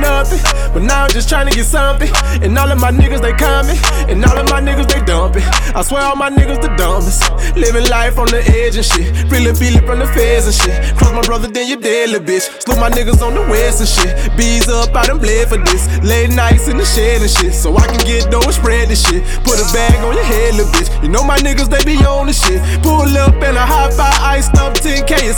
nothing. But now I'm just trying to get something. And all of my niggas, they coming. And all of my niggas, they dumping. I swear all my niggas the dumbest. Living life on the edge and shit. Feeling feeling from the feds and shit. Cross my brother, then you dead, little bitch. Slew my niggas on the west and shit. Bees up, I done bled for this. Late nights in the shed and shit. So I can get dough and spread this shit. Put a bag on your head, little bitch. You know my niggas, they be on the shit. Pull up in a high five, iced up 10K,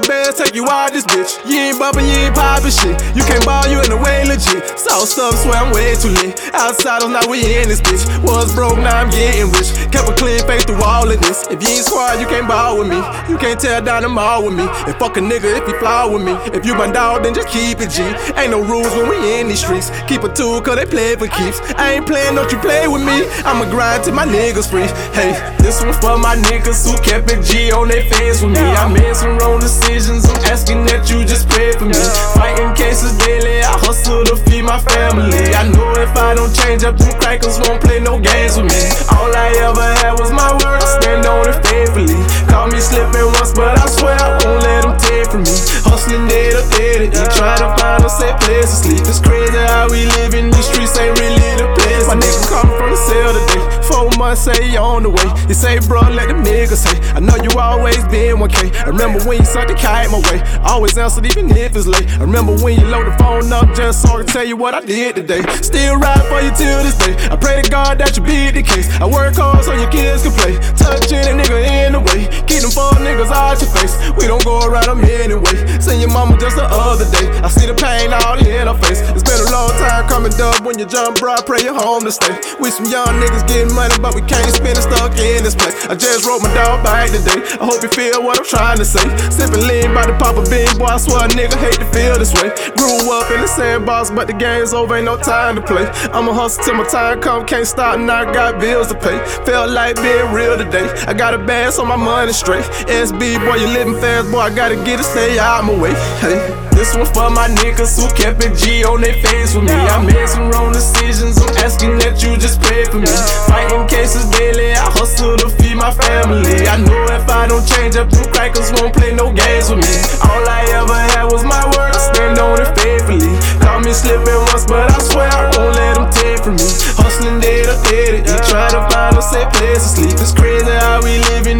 Couple bands, take you out this bitch. You ain't bumping, you ain't popping shit. You can't ball, you in the way legit. Saw stuff, swear I'm way too lit. Outside, of now we in this bitch. Was broke, now I'm getting rich. Kept a clean face through all of this. If you ain't squad, you can't ball with me. You can't tear down the mall with me. And fuck a nigga if you fly with me. If you my dog, then just keep it G. Ain't no rules when we in these streets. Keep a tool, cause they play for keeps. I ain't playing, don't you play with me. I'ma grind till my niggas free. Hey, this one for my niggas who kept it G on their face with me. I made some wrong don't change up, them crackers won't play no games with me. All I ever had was my word, I stand on it faithfully. Call me slipping once, but I swear I won't let them take from me. Hustling to day to eat, trying to find a safe place to sleep. It's crazy how we live You on the way. You say, bro, let them niggas say. I know you always been 1K. I remember when you sucked the kite my way. Always answered even if it's late. I remember when you load the phone up just so I can tell you what I did today. Still ride for you till this day. I pray to God that you be the case. I work hard so your kids can play. Touch any nigga in the way. Keep them four niggas out your face. We don't go around them anyway. Seen your mama just the other day. I see the pain all in her face. It's been a long time coming, dub. When you jump, bro, I pray you're home to stay. We some young niggas getting money, but we can't spend it stuck in this place. I just wrote my dog back today. I hope you feel what I'm trying to say. Sipping lean by the Papa Bean, boy, I swear a nigga hate to feel this way. Grew up in the sandbox, but the game's over, ain't no time to play. I'ma hustle till my time come, can't stop, and I got bills to pay. Felt like being real today. I got a bag, so my money straight. SB, boy, you living fast, boy, I gotta get it, stay out my way. This one for my niggas who kept a G G on their face with me. I made some wrong decisions. I'm asking that you just pray for me. Fighting cases daily. I hustle to feed my family. I know if I don't change up, you crackers won't play no games with me. All I ever had was my word. I stand on it faithfully. Caught me slipping once, but I swear I won't let them take from me. Hustling day to day to. Try to find a safe place to sleep. It's crazy how we living